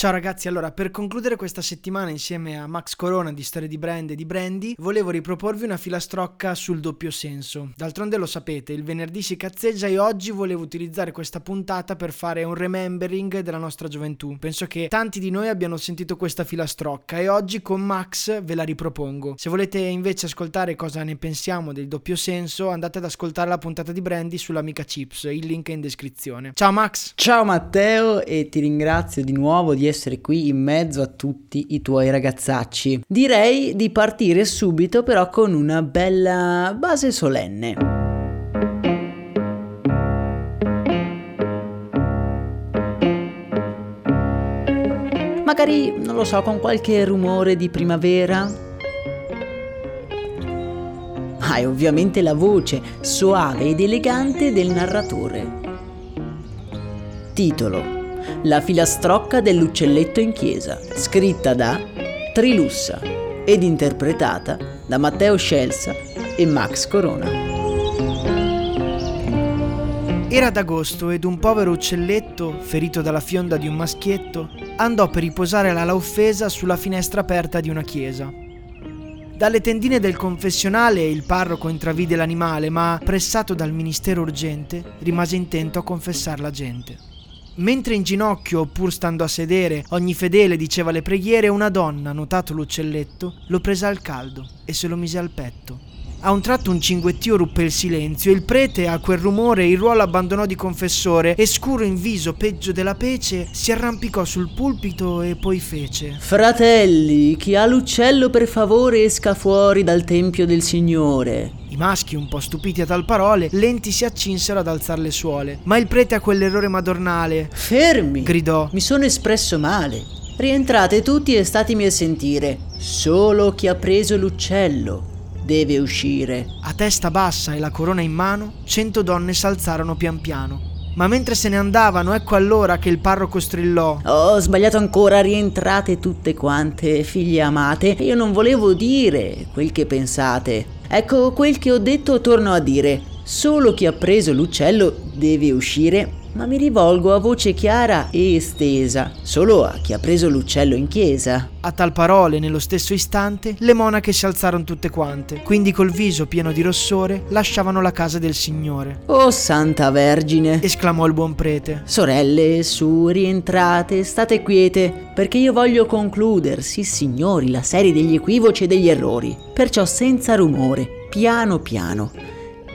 Ciao ragazzi, allora per concludere questa settimana insieme a Max Corona di Storie di Brand e di Brandy volevo riproporvi una filastrocca sul doppio senso. D'altronde lo sapete, il venerdì si cazzeggia e oggi volevo utilizzare questa puntata per fare un remembering della nostra gioventù. Penso che tanti di noi abbiano sentito questa filastrocca e oggi con Max ve la ripropongo. Se volete invece ascoltare cosa ne pensiamo del doppio senso andate ad ascoltare la puntata di Brandy sull'amica Chips, il link è in descrizione. Ciao Max! Ciao Matteo e ti ringrazio di nuovo di essere qui in mezzo a tutti i tuoi ragazzacci. Direi di partire subito però con una bella base solenne. Magari, non lo so, con qualche rumore di primavera, Ah, e ovviamente la voce suave ed elegante del narratore. Titolo la filastrocca dell'uccelletto in chiesa, scritta da Trilussa ed interpretata da Matteo Scelsa e Max Corona. Era d'agosto ed un povero uccelletto, ferito dalla fionda di un maschietto, andò per riposare l'ala offesa sulla finestra aperta di una chiesa. Dalle tendine del confessionale il parroco intravide l'animale, ma, pressato dal ministero urgente, rimase intento a confessar la gente. Mentre in ginocchio, pur stando a sedere, ogni fedele diceva le preghiere, una donna, notato l'uccelletto, lo prese al caldo e se lo mise al petto. A un tratto un cinguettio ruppe il silenzio il prete, a quel rumore, il ruolo abbandonò di confessore e scuro in viso, peggio della pece, si arrampicò sul pulpito e poi fece: Fratelli, chi ha l'uccello per favore esca fuori dal tempio del Signore. I maschi, un po' stupiti a tal parole, lenti si accinsero ad alzar le suole. Ma il prete a quell'errore madornale. Fermi! gridò. Mi sono espresso male. Rientrate tutti e statemi a sentire. Solo chi ha preso l'uccello deve uscire. A testa bassa e la corona in mano, cento donne s'alzarono pian piano. Ma mentre se ne andavano, ecco allora che il parroco strillò. Ho sbagliato ancora, rientrate tutte quante, figlie amate. Io non volevo dire quel che pensate. Ecco, quel che ho detto torno a dire. Solo chi ha preso l'uccello deve uscire ma mi rivolgo a voce chiara e estesa, solo a chi ha preso l'uccello in chiesa. A tal parole, nello stesso istante, le monache si alzarono tutte quante, quindi col viso pieno di rossore lasciavano la casa del Signore. Oh Santa Vergine! esclamò il buon prete. Sorelle, su, rientrate, state quiete, perché io voglio concludere, sì signori, la serie degli equivoci e degli errori. Perciò senza rumore, piano piano.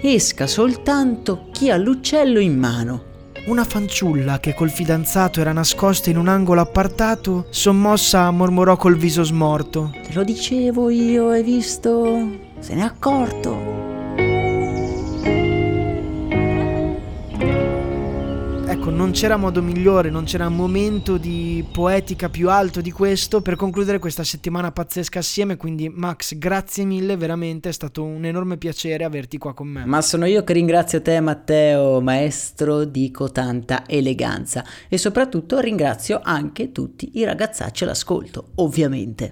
Esca soltanto chi ha l'uccello in mano. Una fanciulla che col fidanzato era nascosta in un angolo appartato, sommossa mormorò col viso smorto. Te lo dicevo io, hai visto? Se n'è accorto. Non c'era modo migliore, non c'era momento di poetica più alto di questo per concludere questa settimana pazzesca assieme. Quindi, Max, grazie mille, veramente è stato un enorme piacere averti qua con me. Ma sono io che ringrazio te, Matteo, maestro di cotanta eleganza. E soprattutto ringrazio anche tutti i ragazzacci all'ascolto, ovviamente.